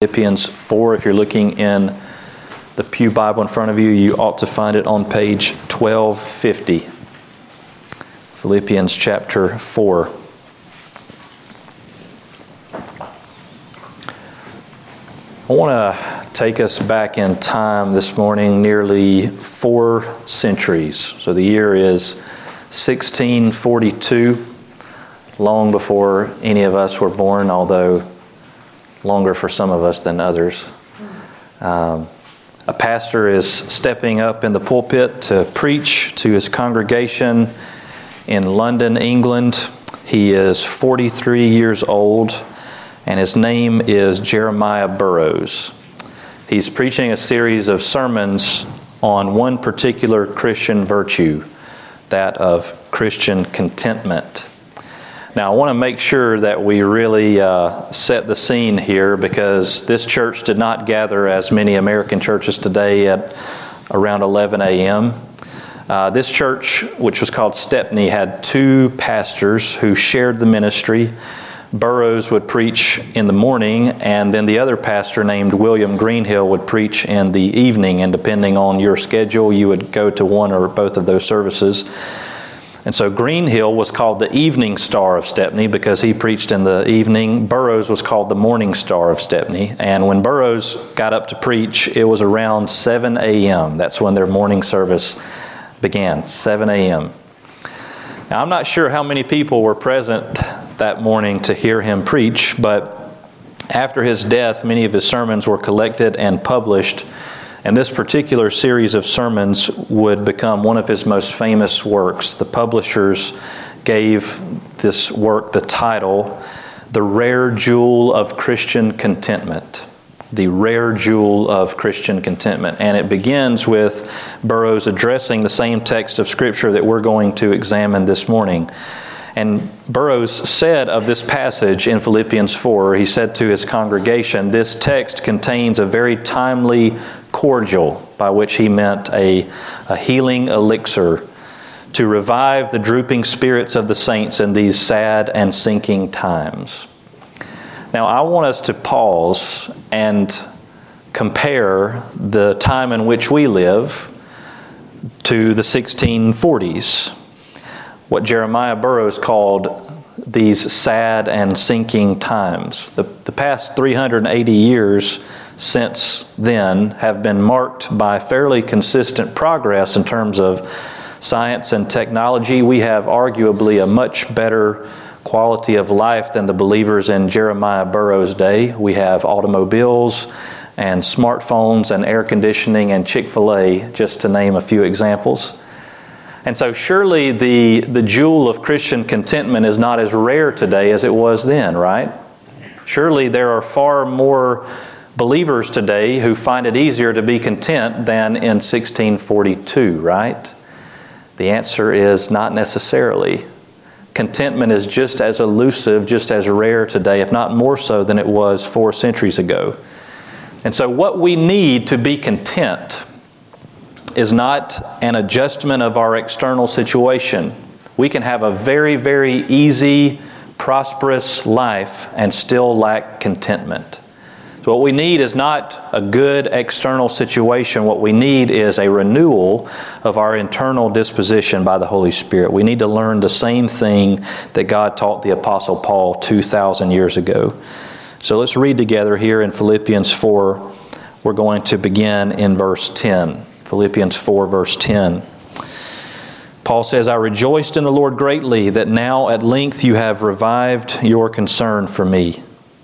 Philippians 4. If you're looking in the Pew Bible in front of you, you ought to find it on page 1250. Philippians chapter 4. I want to take us back in time this morning, nearly four centuries. So the year is 1642, long before any of us were born, although longer for some of us than others. Um, a pastor is stepping up in the pulpit to preach to his congregation in London, England. He is 43 years old, and his name is Jeremiah Burroughs. He's preaching a series of sermons on one particular Christian virtue, that of Christian contentment. Now, I want to make sure that we really uh, set the scene here because this church did not gather as many American churches today at around 11 a.m. Uh, this church, which was called Stepney, had two pastors who shared the ministry. Burroughs would preach in the morning, and then the other pastor, named William Greenhill, would preach in the evening. And depending on your schedule, you would go to one or both of those services. And so Greenhill was called the evening star of Stepney because he preached in the evening. Burroughs was called the morning star of Stepney. And when Burroughs got up to preach, it was around 7 a.m. That's when their morning service began, 7 a.m. Now, I'm not sure how many people were present that morning to hear him preach, but after his death, many of his sermons were collected and published and this particular series of sermons would become one of his most famous works. The publishers gave this work the title, The Rare Jewel of Christian Contentment. The Rare Jewel of Christian Contentment. And it begins with Burroughs addressing the same text of Scripture that we're going to examine this morning. And Burroughs said of this passage in Philippians 4, he said to his congregation, This text contains a very timely cordial, by which he meant a, a healing elixir to revive the drooping spirits of the saints in these sad and sinking times. Now, I want us to pause and compare the time in which we live to the 1640s what Jeremiah Burroughs called these sad and sinking times. The, the past 380 years since then have been marked by fairly consistent progress in terms of science and technology. We have arguably a much better quality of life than the believers in Jeremiah Burroughs' day. We have automobiles and smartphones and air conditioning and Chick fil A, just to name a few examples. And so, surely the, the jewel of Christian contentment is not as rare today as it was then, right? Surely there are far more believers today who find it easier to be content than in 1642, right? The answer is not necessarily. Contentment is just as elusive, just as rare today, if not more so than it was four centuries ago. And so, what we need to be content is not an adjustment of our external situation. We can have a very, very easy, prosperous life and still lack contentment. So, what we need is not a good external situation. What we need is a renewal of our internal disposition by the Holy Spirit. We need to learn the same thing that God taught the Apostle Paul 2,000 years ago. So, let's read together here in Philippians 4. We're going to begin in verse 10. Philippians 4, verse 10. Paul says, I rejoiced in the Lord greatly that now at length you have revived your concern for me.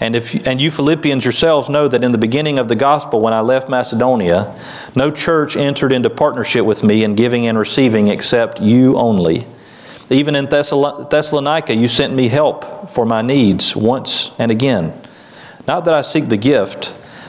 And, if, and you Philippians yourselves know that in the beginning of the gospel, when I left Macedonia, no church entered into partnership with me in giving and receiving except you only. Even in Thessalonica, you sent me help for my needs once and again. Not that I seek the gift,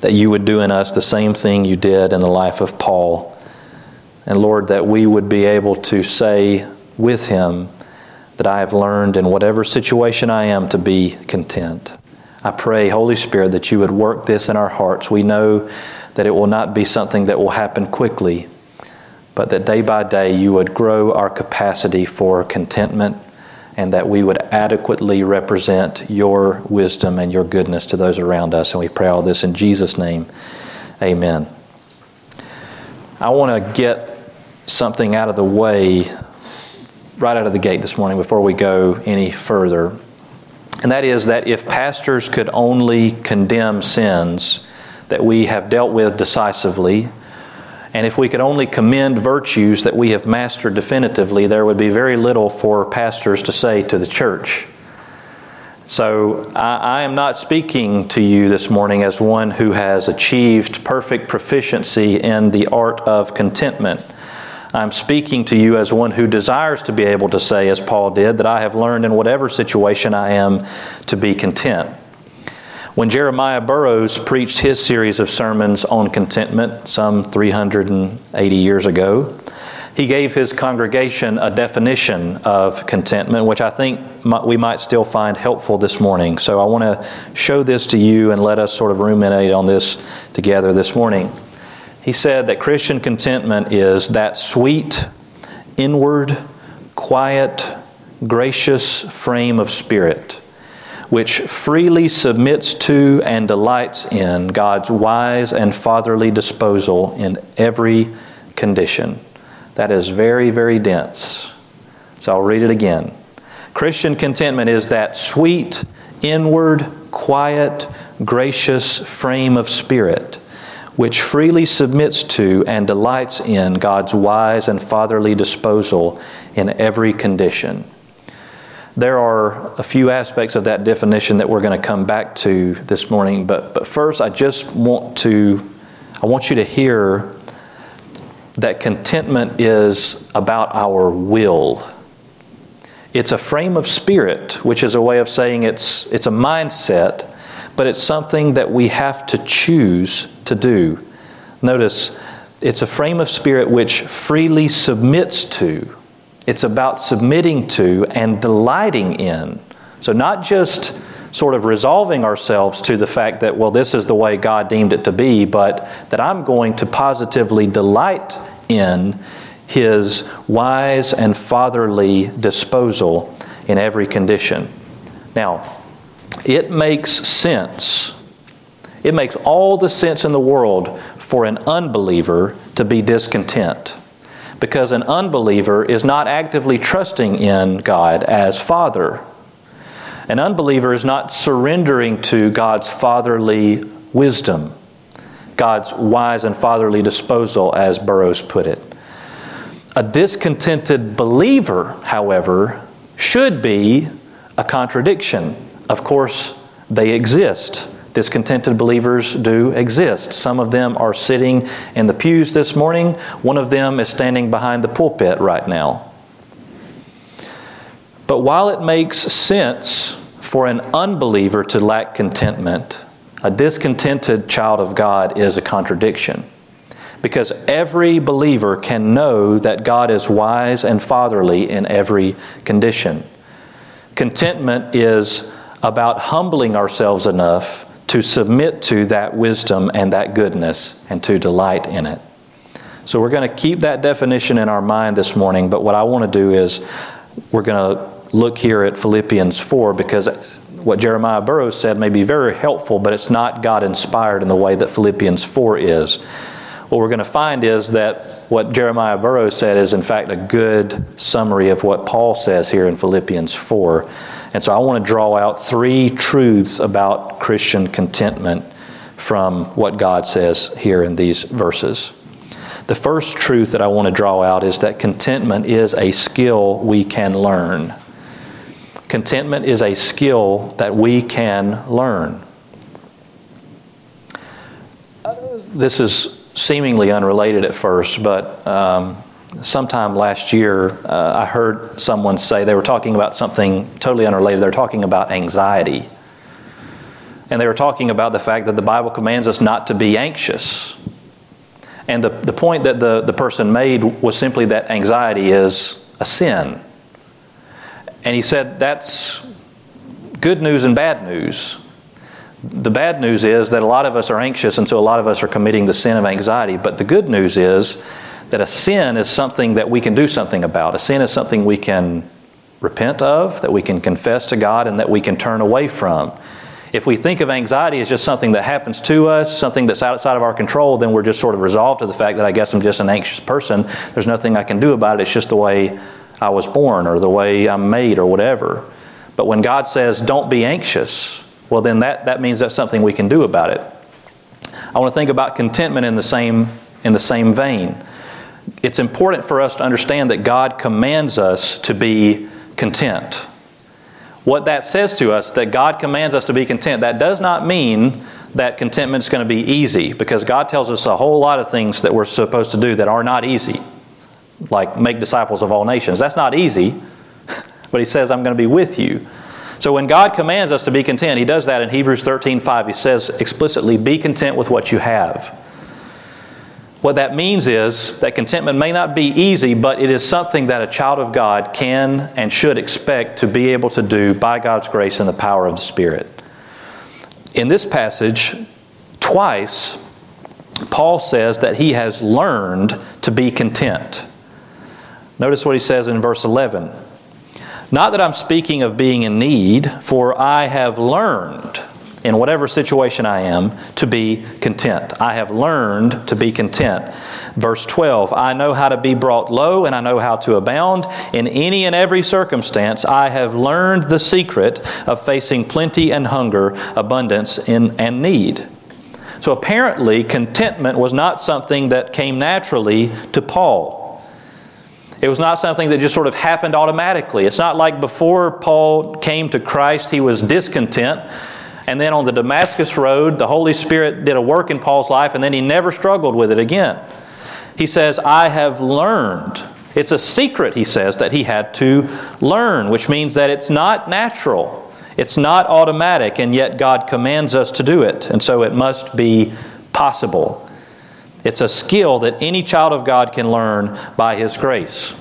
that you would do in us the same thing you did in the life of Paul. And Lord, that we would be able to say with him that I have learned in whatever situation I am to be content. I pray, Holy Spirit, that you would work this in our hearts. We know that it will not be something that will happen quickly, but that day by day you would grow our capacity for contentment and that we would adequately represent your wisdom and your goodness to those around us. And we pray all this in Jesus' name. Amen. I want to get something out of the way right out of the gate this morning before we go any further. And that is that if pastors could only condemn sins that we have dealt with decisively, and if we could only commend virtues that we have mastered definitively, there would be very little for pastors to say to the church. So I, I, am not speaking to you this morning as one who has achieved perfect proficiency in the art of contentment. I'm speaking to you as one who desires to be able to say, as Paul did, that I have learned in whatever situation I am to be content. When Jeremiah Burroughs preached his series of sermons on contentment some 380 years ago, he gave his congregation a definition of contentment, which I think we might still find helpful this morning. So I want to show this to you and let us sort of ruminate on this together this morning. He said that Christian contentment is that sweet, inward, quiet, gracious frame of spirit which freely submits to and delights in God's wise and fatherly disposal in every condition. That is very, very dense. So I'll read it again. Christian contentment is that sweet, inward, quiet, gracious frame of spirit which freely submits to and delights in God's wise and fatherly disposal in every condition there are a few aspects of that definition that we're going to come back to this morning, but, but first I just want to I want you to hear that contentment is about our will. It's a frame of spirit, which is a way of saying it's, it's a mindset, but it's something that we have to choose to do. Notice, it's a frame of spirit which freely submits to it's about submitting to and delighting in. So, not just sort of resolving ourselves to the fact that, well, this is the way God deemed it to be, but that I'm going to positively delight in His wise and fatherly disposal in every condition. Now, it makes sense. It makes all the sense in the world for an unbeliever to be discontent because an unbeliever is not actively trusting in God as Father. An unbeliever is not surrendering to God's fatherly wisdom, God's wise and fatherly disposal, as Burroughs put it. A discontented believer, however, should be a contradiction. Of course, they exist. Discontented believers do exist. Some of them are sitting in the pews this morning, one of them is standing behind the pulpit right now. But while it makes sense for an unbeliever to lack contentment, a discontented child of God is a contradiction. Because every believer can know that God is wise and fatherly in every condition. Contentment is about humbling ourselves enough to submit to that wisdom and that goodness and to delight in it. So we're going to keep that definition in our mind this morning, but what I want to do is we're going to look here at Philippians 4 because what Jeremiah Burroughs said may be very helpful, but it's not God inspired in the way that Philippians 4 is. What we're going to find is that what Jeremiah Burroughs said is, in fact, a good summary of what Paul says here in Philippians 4. And so I want to draw out three truths about Christian contentment from what God says here in these verses. The first truth that I want to draw out is that contentment is a skill we can learn. Contentment is a skill that we can learn. This is seemingly unrelated at first, but um, sometime last year, uh, I heard someone say they were talking about something totally unrelated. They were talking about anxiety. And they were talking about the fact that the Bible commands us not to be anxious. And the, the point that the, the person made was simply that anxiety is a sin. And he said that's good news and bad news. The bad news is that a lot of us are anxious, and so a lot of us are committing the sin of anxiety. But the good news is that a sin is something that we can do something about. A sin is something we can repent of, that we can confess to God, and that we can turn away from. If we think of anxiety as just something that happens to us, something that's outside of our control, then we're just sort of resolved to the fact that I guess I'm just an anxious person. There's nothing I can do about it. It's just the way I was born or the way I'm made or whatever. But when God says, don't be anxious, well, then that, that means that's something we can do about it. I want to think about contentment in the same, in the same vein. It's important for us to understand that God commands us to be content what that says to us that God commands us to be content, that does not mean that contentment is going to be easy because God tells us a whole lot of things that we're supposed to do that are not easy, like make disciples of all nations. That's not easy, but He says, I'm going to be with you. So when God commands us to be content, He does that in Hebrews 13 5. He says explicitly, Be content with what you have. What that means is that contentment may not be easy, but it is something that a child of God can and should expect to be able to do by God's grace and the power of the Spirit. In this passage, twice, Paul says that he has learned to be content. Notice what he says in verse 11. Not that I'm speaking of being in need, for I have learned in whatever situation I am, to be content. I have learned to be content. Verse 12 I know how to be brought low, and I know how to abound. In any and every circumstance, I have learned the secret of facing plenty and hunger, abundance in, and need. So apparently, contentment was not something that came naturally to Paul. It was not something that just sort of happened automatically. It's not like before Paul came to Christ, he was discontent and then on the Damascus Road, the Holy Spirit did a work in Paul's life, and then he never struggled with it again. He says, I have learned. It's a secret, he says, that he had to learn, which means that it's not natural. It's not automatic, and yet God commands us to do it. And so it must be possible. It's a skill that any child of God can learn by His grace.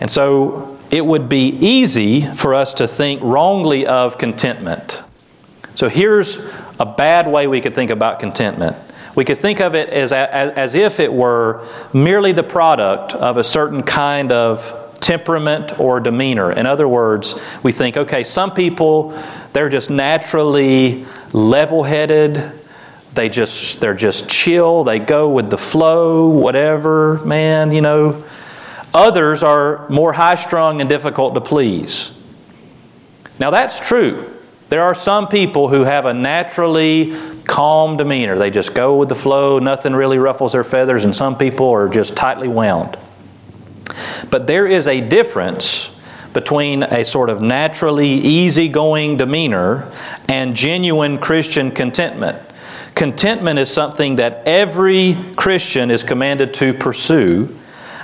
And so it would be easy for us to think wrongly of contentment. So here's a bad way we could think about contentment. We could think of it as, as, as if it were merely the product of a certain kind of temperament or demeanor. In other words, we think, okay, some people, they're just naturally level headed. They just, they're just chill. They go with the flow, whatever, man, you know. Others are more high strung and difficult to please. Now, that's true. There are some people who have a naturally calm demeanor. They just go with the flow, nothing really ruffles their feathers, and some people are just tightly wound. But there is a difference between a sort of naturally easygoing demeanor and genuine Christian contentment. Contentment is something that every Christian is commanded to pursue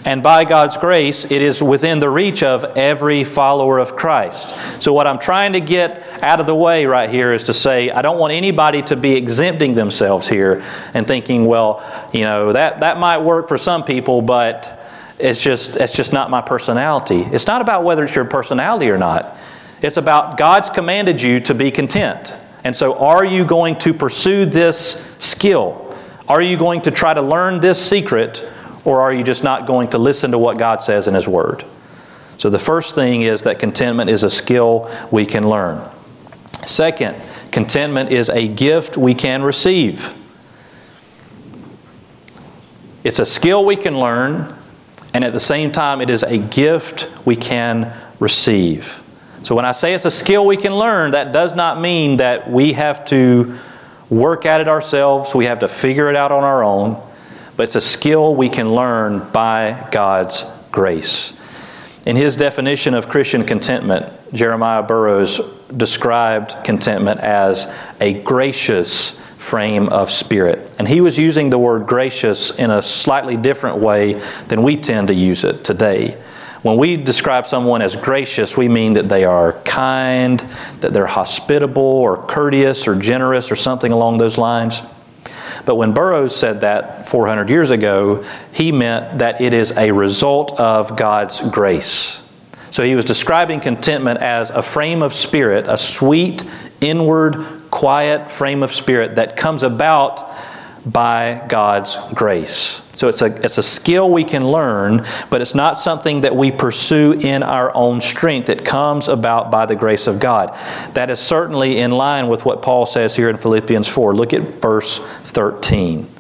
and by God's grace, it is within the reach of every follower of Christ. So, what I'm trying to get out of the way right here is to say, I don't want anybody to be exempting themselves here and thinking, well, you know, that, that might work for some people, but it's just, it's just not my personality. It's not about whether it's your personality or not, it's about God's commanded you to be content. And so, are you going to pursue this skill? Are you going to try to learn this secret? Or are you just not going to listen to what God says in His Word? So the first thing is that contentment is a skill we can learn. Second, contentment is a gift we can receive. It's a skill we can learn, and at the same time, it is a gift we can receive. So when I say it's a skill we can learn, that does not mean that we have to work at it ourselves, we have to figure it out on our own, but it's a skill we can learn by God's grace. In his definition of Christian contentment, Jeremiah Burroughs described contentment as a gracious frame of spirit. And he was using the word gracious in a slightly different way than we tend to use it today. When we describe someone as gracious, we mean that they are kind, that they're hospitable or courteous or generous or something along those lines. But when Burroughs said that 400 years ago, he meant that it is a result of God's grace. So he was describing contentment as a frame of spirit, a sweet, inward, quiet frame of spirit that comes about by God's grace. So it's a, it's a skill we can learn, but it's not something that we pursue in our own strength. It comes about by the grace of God. That is certainly in line with what Paul says here in Philippians 4. Look at verse 13.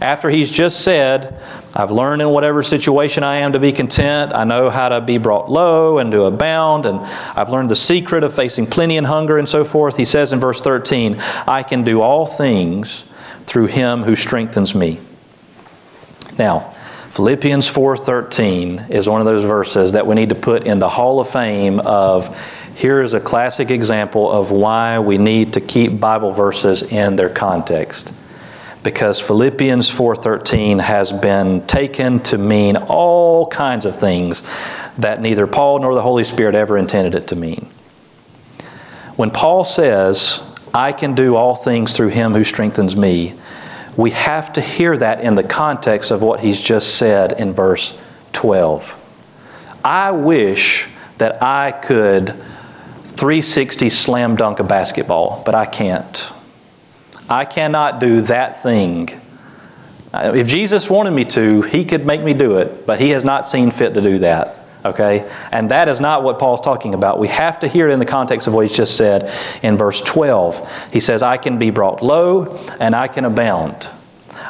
After he's just said, I've learned in whatever situation I am to be content. I know how to be brought low and to abound, and I've learned the secret of facing plenty and hunger and so forth. He says in verse 13, I can do all things through him who strengthens me. Now, Philippians 4:13 is one of those verses that we need to put in the hall of fame of here is a classic example of why we need to keep Bible verses in their context. Because Philippians 4:13 has been taken to mean all kinds of things that neither Paul nor the Holy Spirit ever intended it to mean. When Paul says, I can do all things through him who strengthens me, we have to hear that in the context of what he's just said in verse 12. I wish that I could 360 slam dunk a basketball, but I can't. I cannot do that thing. If Jesus wanted me to, he could make me do it, but he has not seen fit to do that. Okay? And that is not what Paul's talking about. We have to hear it in the context of what he's just said in verse 12. He says, I can be brought low and I can abound.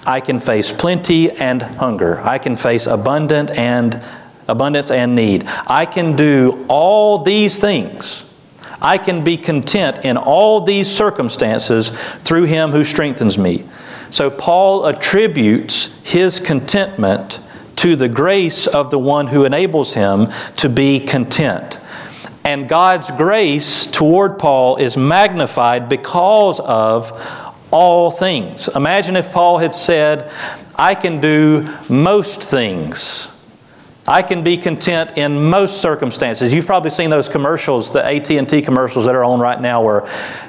I can face plenty and hunger. I can face abundant and abundance and need. I can do all these things. I can be content in all these circumstances through him who strengthens me. So Paul attributes his contentment to the grace of the one who enables him to be content. And God's grace toward Paul is magnified because of all things. Imagine if Paul had said, I can do most things. I can be content in most circumstances. You've probably seen those commercials, the AT&T commercials that are on right now where,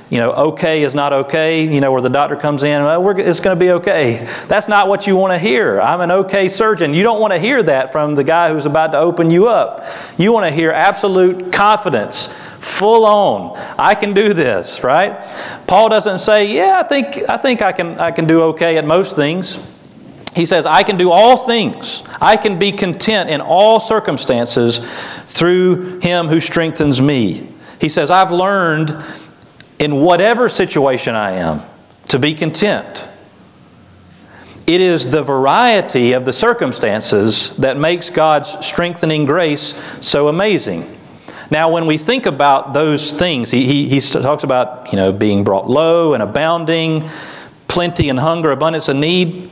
you know, okay is not okay, you know, where the doctor comes in, and, well, it's going to be okay. That's not what you want to hear. I'm an okay surgeon. You don't want to hear that from the guy who's about to open you up. You want to hear absolute confidence, full on. I can do this, right? Paul doesn't say, yeah, I think I think I can I can do okay at most things. He says, I can do all things. I can be content in all circumstances through Him who strengthens me. He says, I've learned in whatever situation I am to be content. It is the variety of the circumstances that makes God's strengthening grace so amazing. Now, when we think about those things, he, he, he talks about you know, being brought low and abounding, plenty and hunger, abundance and need.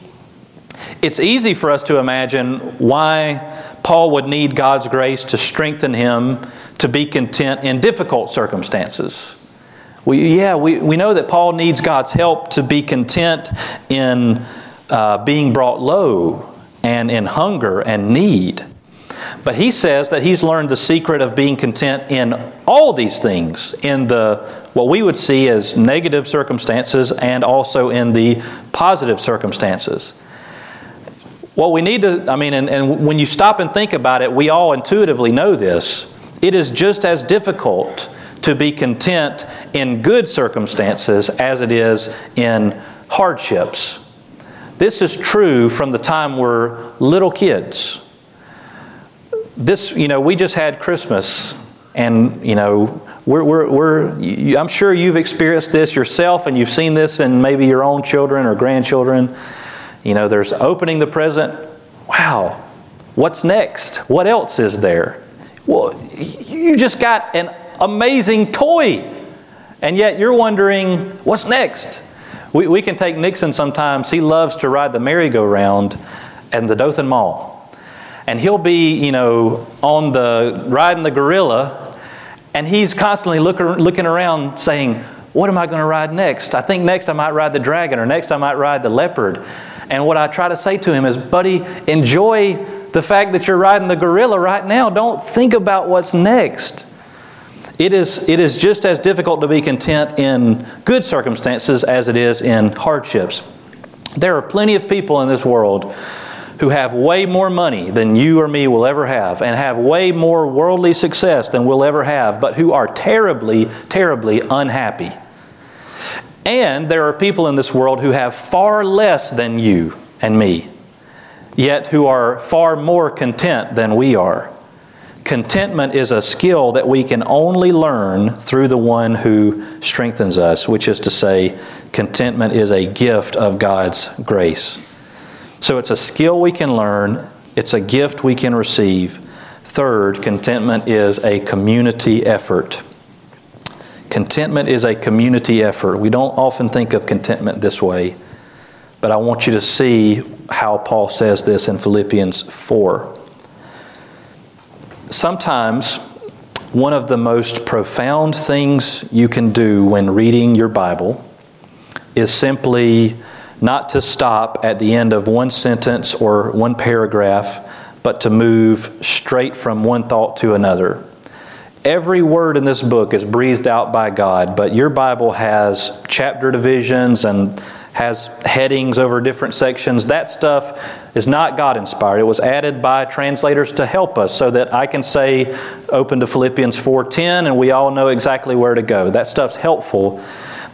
It's easy for us to imagine why Paul would need God's grace to strengthen him to be content in difficult circumstances. We, yeah, we, we know that Paul needs God's help to be content in uh, being brought low and in hunger and need. But he says that he's learned the secret of being content in all these things, in the what we would see as negative circumstances and also in the positive circumstances. What we need to, I mean, and, and when you stop and think about it, we all intuitively know this. It is just as difficult to be content in good circumstances as it is in hardships. This is true from the time we're little kids. This, you know, we just had Christmas, and, you know, we're, we're, we're, I'm sure you've experienced this yourself, and you've seen this in maybe your own children or grandchildren. You know, there's opening the present. Wow, what's next? What else is there? Well, you just got an amazing toy, and yet you're wondering, what's next? We, we can take Nixon sometimes. He loves to ride the merry-go-round and the Dothan Mall. And he'll be, you know, on the riding the gorilla, and he's constantly look, looking around saying, What am I going to ride next? I think next I might ride the dragon, or next I might ride the leopard. And what I try to say to him is, Buddy, enjoy the fact that you're riding the gorilla right now. Don't think about what's next. It is, it is just as difficult to be content in good circumstances as it is in hardships. There are plenty of people in this world who have way more money than you or me will ever have and have way more worldly success than we'll ever have, but who are terribly, terribly unhappy. And there are people in this world who have far less than you and me, yet who are far more content than we are. Contentment is a skill that we can only learn through the one who strengthens us, which is to say, contentment is a gift of God's grace. So it's a skill we can learn, it's a gift we can receive. Third, contentment is a community effort. Contentment is a community effort. We don't often think of contentment this way, but I want you to see how Paul says this in Philippians 4 sometimes one of the most profound things you can do when reading your Bible is simply not to stop at the end of one sentence or one paragraph, but to move straight from one thought to another. Every word in this book is breathed out by God, but your Bible has chapter divisions and has headings over different sections. That stuff is not God inspired. It was added by translators to help us so that I can say open to Philippians 4:10 and we all know exactly where to go. That stuff's helpful.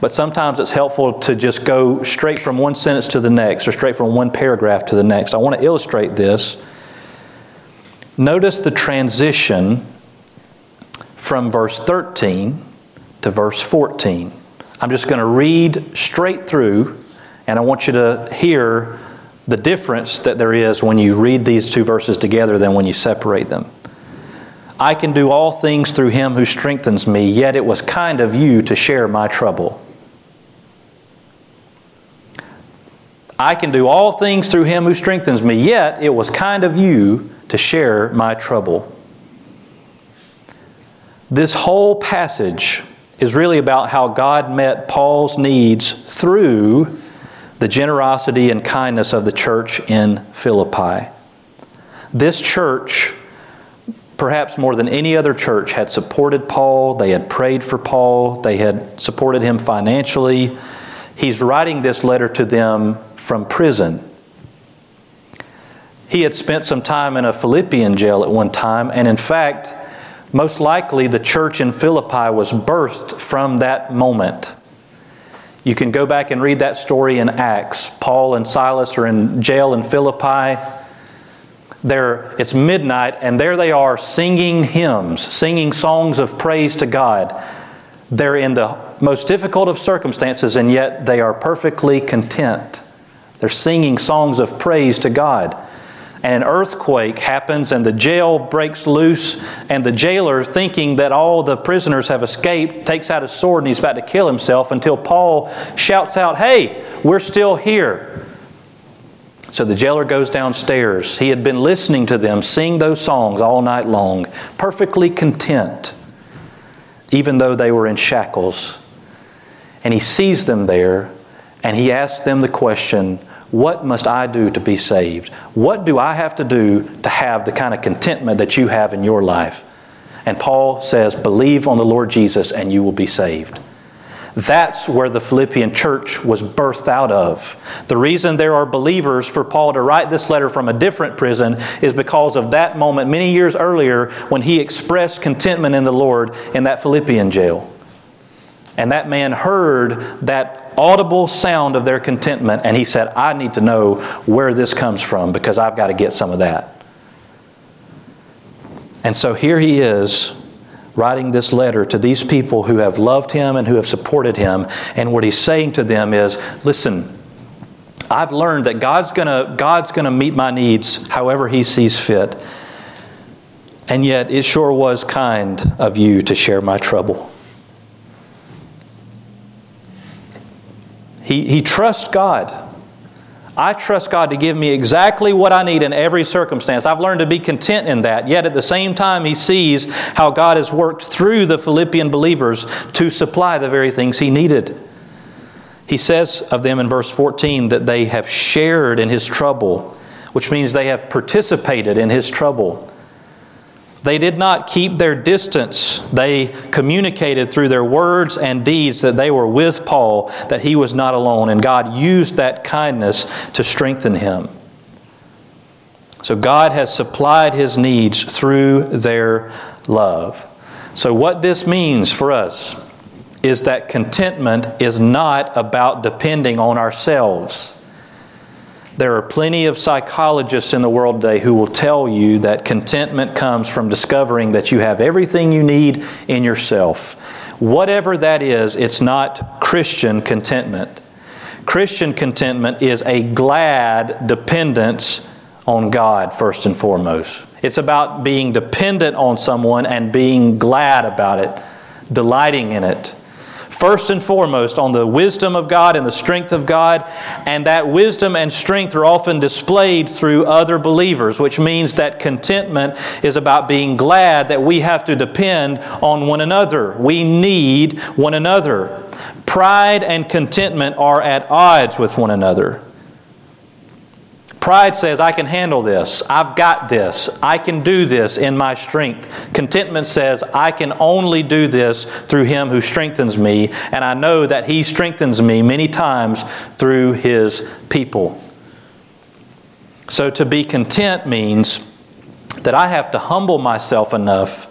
But sometimes it's helpful to just go straight from one sentence to the next or straight from one paragraph to the next. I want to illustrate this. Notice the transition from verse 13 to verse 14. I'm just going to read straight through and I want you to hear the difference that there is when you read these two verses together than when you separate them. I can do all things through him who strengthens me, yet it was kind of you to share my trouble. I can do all things through him who strengthens me, yet it was kind of you to share my trouble. This whole passage is really about how God met Paul's needs through the generosity and kindness of the church in Philippi. This church, perhaps more than any other church, had supported Paul, they had prayed for Paul, they had supported him financially. He's writing this letter to them from prison. He had spent some time in a Philippian jail at one time, and in fact, most likely the church in Philippi was birthed from that moment. You can go back and read that story in Acts. Paul and Silas are in jail in Philippi. There, it's midnight, and there they are singing hymns, singing songs of praise to God. They're in the most difficult of circumstances, and yet they are perfectly content. They're singing songs of praise to God and an earthquake happens and the jail breaks loose and the jailer thinking that all the prisoners have escaped takes out his sword and he's about to kill himself until paul shouts out hey we're still here. So the jailer goes downstairs. He had been listening to them sing those songs all night long perfectly content even though they were in shackles. And he sees them there and he asks them the question what must I do to be saved? What do I have to do to have the kind of contentment that you have in your life? And Paul says, Believe on the Lord Jesus and you will be saved. That's where the Philippian church was birthed out of. The reason there are believers for Paul to write this letter from a different prison is because of that moment many years earlier when he expressed contentment in the Lord in that Philippian jail. And that man heard that audible sound of their contentment, and he said, I need to know where this comes from because I've got to get some of that. And so here he is writing this letter to these people who have loved him and who have supported him. And what he's saying to them is listen, I've learned that God's going God's to meet my needs however he sees fit. And yet, it sure was kind of you to share my trouble. He, he trusts God. I trust God to give me exactly what I need in every circumstance. I've learned to be content in that. Yet at the same time, he sees how God has worked through the Philippian believers to supply the very things he needed. He says of them in verse 14 that they have shared in his trouble, which means they have participated in his trouble. They did not keep their distance. They communicated through their words and deeds that they were with Paul, that he was not alone, and God used that kindness to strengthen him. So God has supplied his needs through their love. So, what this means for us is that contentment is not about depending on ourselves. There are plenty of psychologists in the world today who will tell you that contentment comes from discovering that you have everything you need in yourself. Whatever that is, it's not Christian contentment. Christian contentment is a glad dependence on God, first and foremost. It's about being dependent on someone and being glad about it, delighting in it first and foremost on the wisdom of God and the strength of God, and that wisdom and strength are often displayed through other believers, which means that contentment is about being glad that we have to depend on one another. We need one another. Pride and contentment are at odds with one another. Pride says, I can handle this. I've got this. I can do this in my strength. Contentment says, I can only do this through Him who strengthens me, and I know that He strengthens me many times through His people. So to be content means that I have to humble myself enough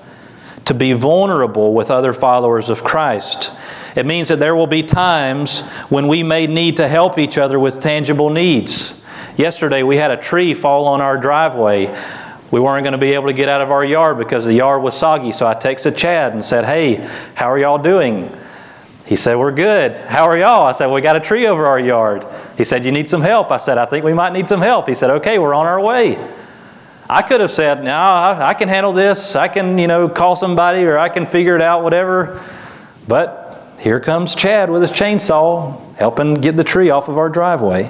to be vulnerable with other followers of Christ. It means that there will be times when we may need to help each other with tangible needs. Yesterday, we had a tree fall on our driveway. We weren't going to be able to get out of our yard because the yard was soggy. So I texted Chad and said, Hey, how are y'all doing? He said, We're good. How are y'all? I said, We got a tree over our yard. He said, You need some help? I said, I think we might need some help. He said, Okay, we're on our way. I could have said, No, I can handle this. I can, you know, call somebody or I can figure it out, whatever. But here comes Chad with his chainsaw helping get the tree off of our driveway.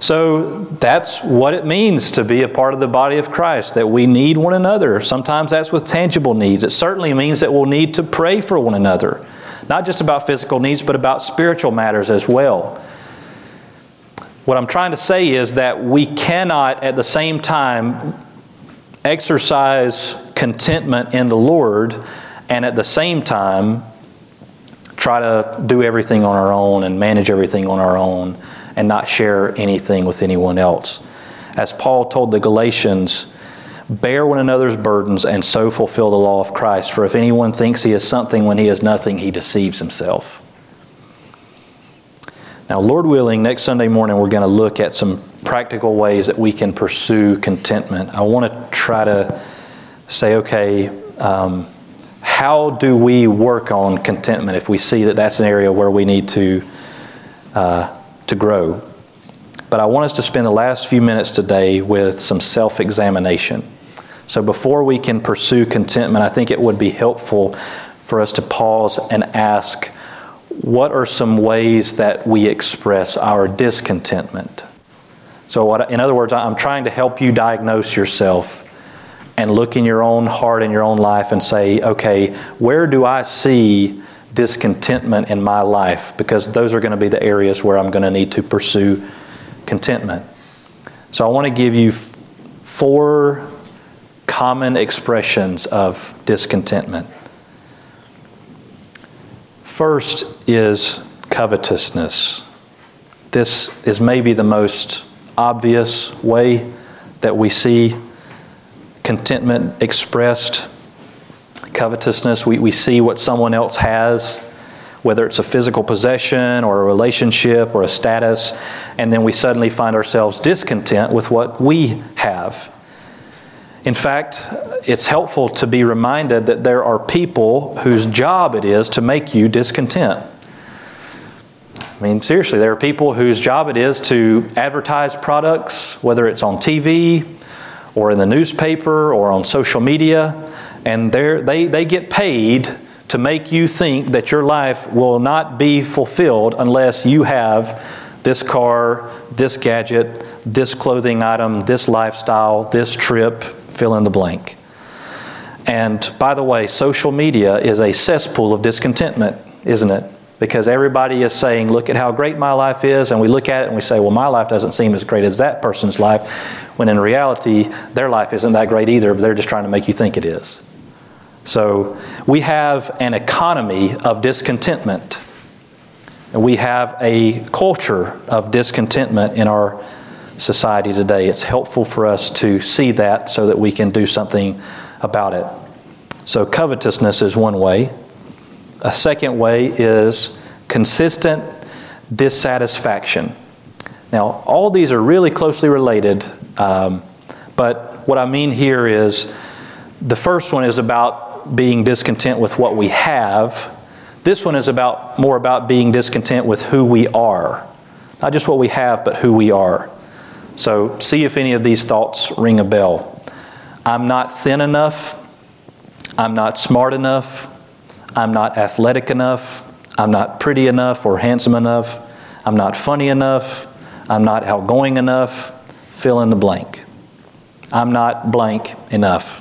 So that's what it means to be a part of the body of Christ, that we need one another. Sometimes that's with tangible needs. It certainly means that we'll need to pray for one another, not just about physical needs, but about spiritual matters as well. What I'm trying to say is that we cannot at the same time exercise contentment in the Lord and at the same time try to do everything on our own and manage everything on our own and not share anything with anyone else. As Paul told the Galatians, bear one another's burdens and so fulfill the law of Christ. For if anyone thinks he is something when he is nothing, he deceives himself. Now, Lord willing, next Sunday morning we're going to look at some practical ways that we can pursue contentment. I want to try to say, okay, um, how do we work on contentment if we see that that's an area where we need to uh, to grow. But I want us to spend the last few minutes today with some self examination. So before we can pursue contentment, I think it would be helpful for us to pause and ask what are some ways that we express our discontentment? So, what, in other words, I'm trying to help you diagnose yourself and look in your own heart and your own life and say, okay, where do I see discontentment in my life because those are going to be the areas where I'm going to need to pursue contentment. So I want to give you four common expressions of discontentment. First is covetousness. This is maybe the most obvious way that we see contentment expressed covetousness. We, we see what someone else has, whether it's a physical possession or a relationship or a status, and then we suddenly find ourselves discontent with what we have. In fact, it's helpful to be reminded that there are people whose job it is to make you discontent. I mean, seriously, there are people whose job it is to advertise products, whether it's on TV or in the newspaper or on social media, and they they, get paid to make you think that your life will not be fulfilled unless you have this car, this gadget, this clothing item, this lifestyle, this trip, fill in the blank. And by the way, social media is a cesspool of discontentment, isn't it? Because everybody is saying, look at how great my life is, and we look at it and we say, well, my life doesn't seem as great as that person's life, when in reality, their life isn't that great either, but they're just trying to make you think it is. So we have an economy of discontentment. We have a culture of discontentment in our society today. It's helpful for us to see that so that we can do something about it. So, covetousness is one way. A second way is consistent dissatisfaction. Now, all these are really closely related, um, but what I mean here is the first one is about being discontent with what we have. This one is about more about being discontent with who we are. Not just what we have, but who we are. So, see if any of these thoughts ring a bell. I'm not thin enough. I'm not smart enough. I'm not athletic enough. I'm not pretty enough or handsome enough. I'm not funny enough. I'm not outgoing enough. Fill in the blank. I'm not blank enough.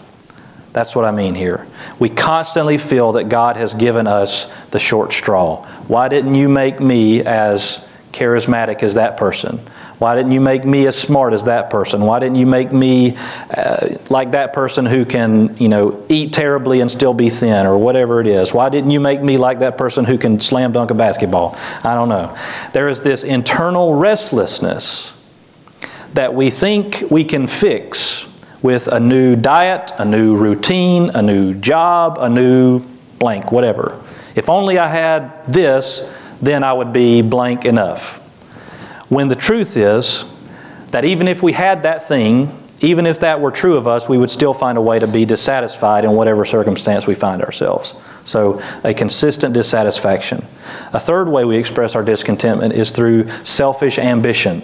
That's what I mean here. We constantly feel that God has given us the short straw. Why didn't you make me as charismatic as that person? Why didn't you make me as smart as that person? Why didn't you make me uh, like that person who can, you know, eat terribly and still be thin or whatever it is? Why didn't you make me like that person who can slam dunk a basketball? I don't know. There is this internal restlessness that we think we can fix with a new diet, a new routine, a new job, a new blank, whatever. If only I had this, then I would be blank enough. When the truth is that even if we had that thing, even if that were true of us, we would still find a way to be dissatisfied in whatever circumstance we find ourselves. So, a consistent dissatisfaction. A third way we express our discontentment is through selfish ambition.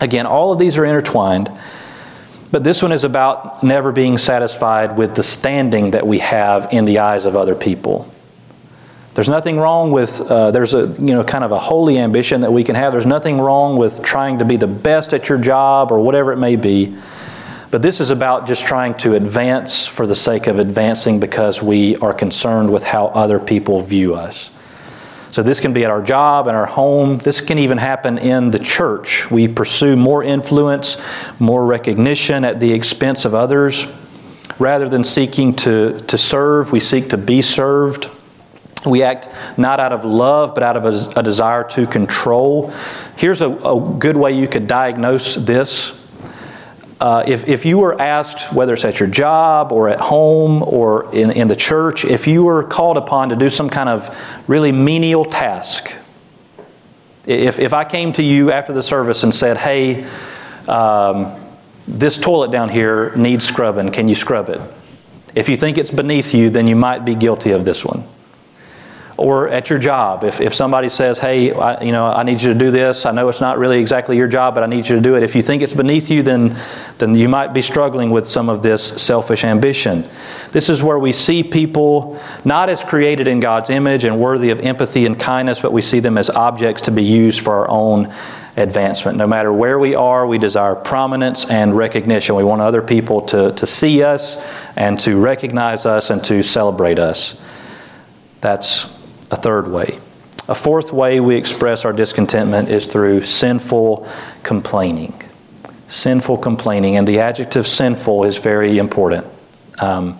Again, all of these are intertwined, but this one is about never being satisfied with the standing that we have in the eyes of other people. There's nothing wrong with, uh, there's a, you know, kind of a holy ambition that we can have. There's nothing wrong with trying to be the best at your job or whatever it may be. But this is about just trying to advance for the sake of advancing because we are concerned with how other people view us. So, this can be at our job, in our home. This can even happen in the church. We pursue more influence, more recognition at the expense of others. Rather than seeking to, to serve, we seek to be served. We act not out of love, but out of a, a desire to control. Here's a, a, good way you could diagnose this. Uh, if, if you were asked, whether it's at your job or at home or in, in the church, if you were called upon to do some kind of really menial task, if, if I came to you after the service and said, hey, um, this toilet down here needs scrubbing, can you scrub it? If you think it's beneath you, then you might be guilty of this one or at your job. If, if somebody says hey I, you know i need you to do this. I know it's not really exactly your job but i need you to do it. If you think it's beneath you then then you might be struggling with some of this selfish ambition. This is where we see people not as created in god's image and worthy of empathy and kindness but we see them as objects to be used for our own advancement. No matter where we are we desire prominence and recognition. We want other people to, to see us and to recognize us and to celebrate us. That's a third way. A fourth way we express our discontentment is through sinful complaining. Sinful complaining, and the adjective sinful is very important. Um,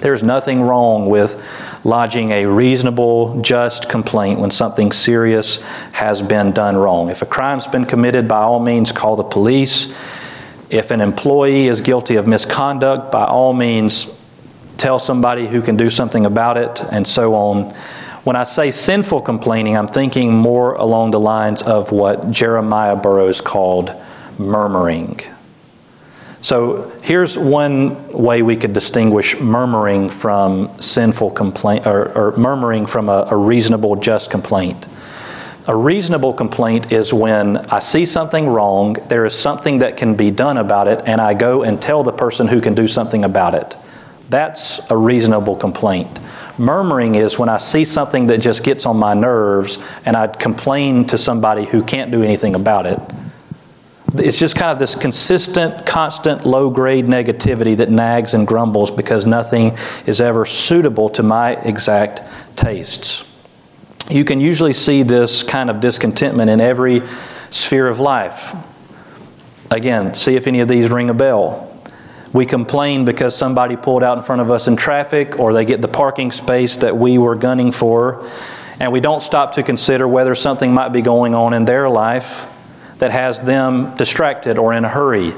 there's nothing wrong with lodging a reasonable, just complaint when something serious has been done wrong. If a crime's been committed, by all means, call the police. If an employee is guilty of misconduct, by all means, tell somebody who can do something about it, and so on. When I say sinful complaining, I'm thinking more along the lines of what Jeremiah Burroughs called murmuring. So here's one way we could distinguish murmuring from sinful complaint, or, or murmuring from a, a reasonable, just complaint. A reasonable complaint is when I see something wrong, there is something that can be done about it, and I go and tell the person who can do something about it. That's a reasonable complaint. Murmuring is when I see something that just gets on my nerves and I complain to somebody who can't do anything about it. It's just kind of this consistent, constant, low grade negativity that nags and grumbles because nothing is ever suitable to my exact tastes. You can usually see this kind of discontentment in every sphere of life. Again, see if any of these ring a bell. We complain because somebody pulled out in front of us in traffic or they get the parking space that we were gunning for, and we don't stop to consider whether something might be going on in their life that has them distracted or in a hurry.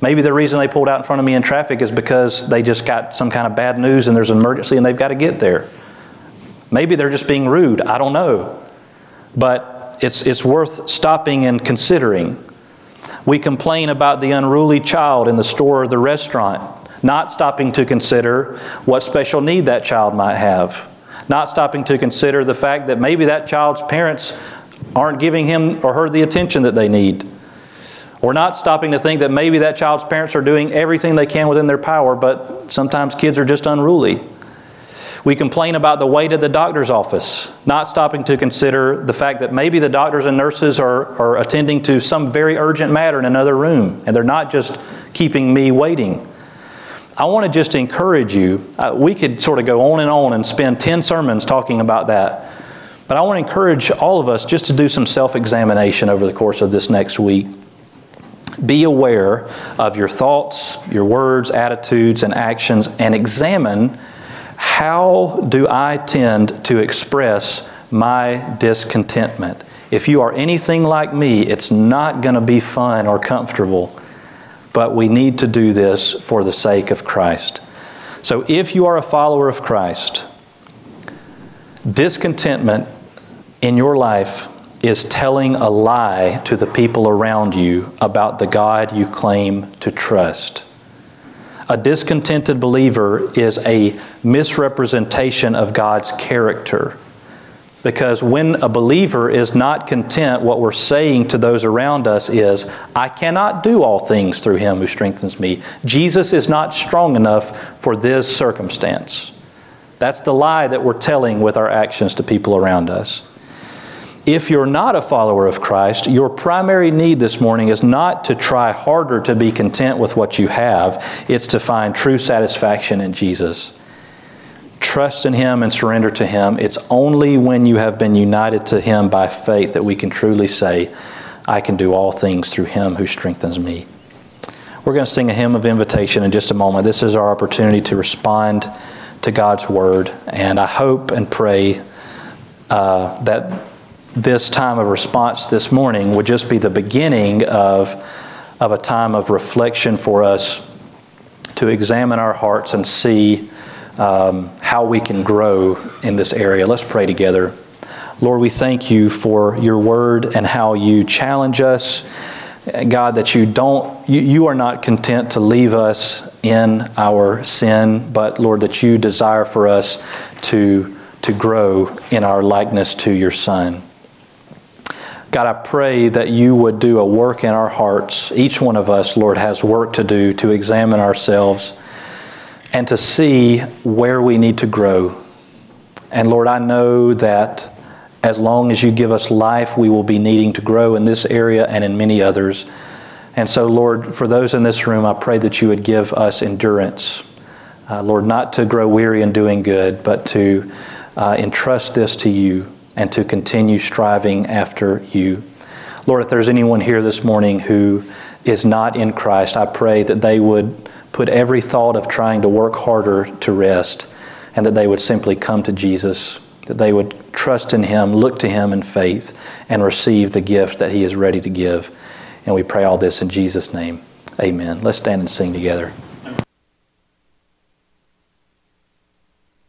Maybe the reason they pulled out in front of me in traffic is because they just got some kind of bad news and there's an emergency and they've got to get there. Maybe they're just being rude. I don't know. But it's, it's worth stopping and considering. We complain about the unruly child in the store or the restaurant, not stopping to consider what special need that child might have, not stopping to consider the fact that maybe that child's parents aren't giving him or her the attention that they need. Or not stopping to think that maybe that child's parents are doing everything they can within their power, but sometimes kids are just unruly. We complain about the wait at the doctor's office, not stopping to consider the fact that maybe the doctors and nurses are, are attending to some very urgent matter in another room, and they're not just keeping me waiting. I want to just encourage you. Uh, we could sort of go on and on and spend 10 sermons talking about that. But I want to encourage all of us just to do some self examination over the course of this next week. Be aware of your thoughts, your words, attitudes, and actions, and examine how do I tend to express my discontentment? If you are anything like me, it's not going to be fun or comfortable, but we need to do this for the sake of Christ. So if you are a follower of Christ, discontentment in your life is telling a lie to the people around you about the God you claim to trust. A discontented believer is a misrepresentation of God's character. Because when a believer is not content, what we're saying to those around us is, I cannot do all things through him who strengthens me. Jesus is not strong enough for this circumstance. That's the lie that we're telling with our actions to people around us. If you're not a follower of Christ, your primary need this morning is not to try harder to be content with what you have, it's to find true satisfaction in Jesus. Trust in Him and surrender to Him. It's only when you have been united to Him by faith that we can truly say, I can do all things through Him who strengthens me. We're going to sing a hymn of invitation in just a moment. This is our opportunity to respond to God's Word, and I hope and pray uh, that this time of response this morning would just be the beginning of, of a time of reflection for us to examine our hearts and see um, how we can grow in this area. Let's pray together. Lord, we thank you for your word and how you challenge us. God, that you don't, you, you are not content to leave us in our sin, but Lord, that you desire for us to, to grow in our likeness to your Son. God, I pray that you would do a work in our hearts. Each one of us, Lord, has work to do to examine ourselves and to see where we need to grow. And Lord, I know that as long as you give us life, we will be needing to grow in this area and in many others. And so, Lord, for those in this room, I pray that you would give us endurance. Uh, Lord, not to grow weary in doing good, but to uh, entrust this to you and to continue striving after you. Lord, if there's anyone here this morning who is not in Christ, I pray that they would put every thought of trying to work harder to rest and that they would simply come to Jesus, that they would trust in Him, look to Him in faith, and receive the gift that He is ready to give. And we pray all this in Jesus' name. Amen. Let's stand and sing together.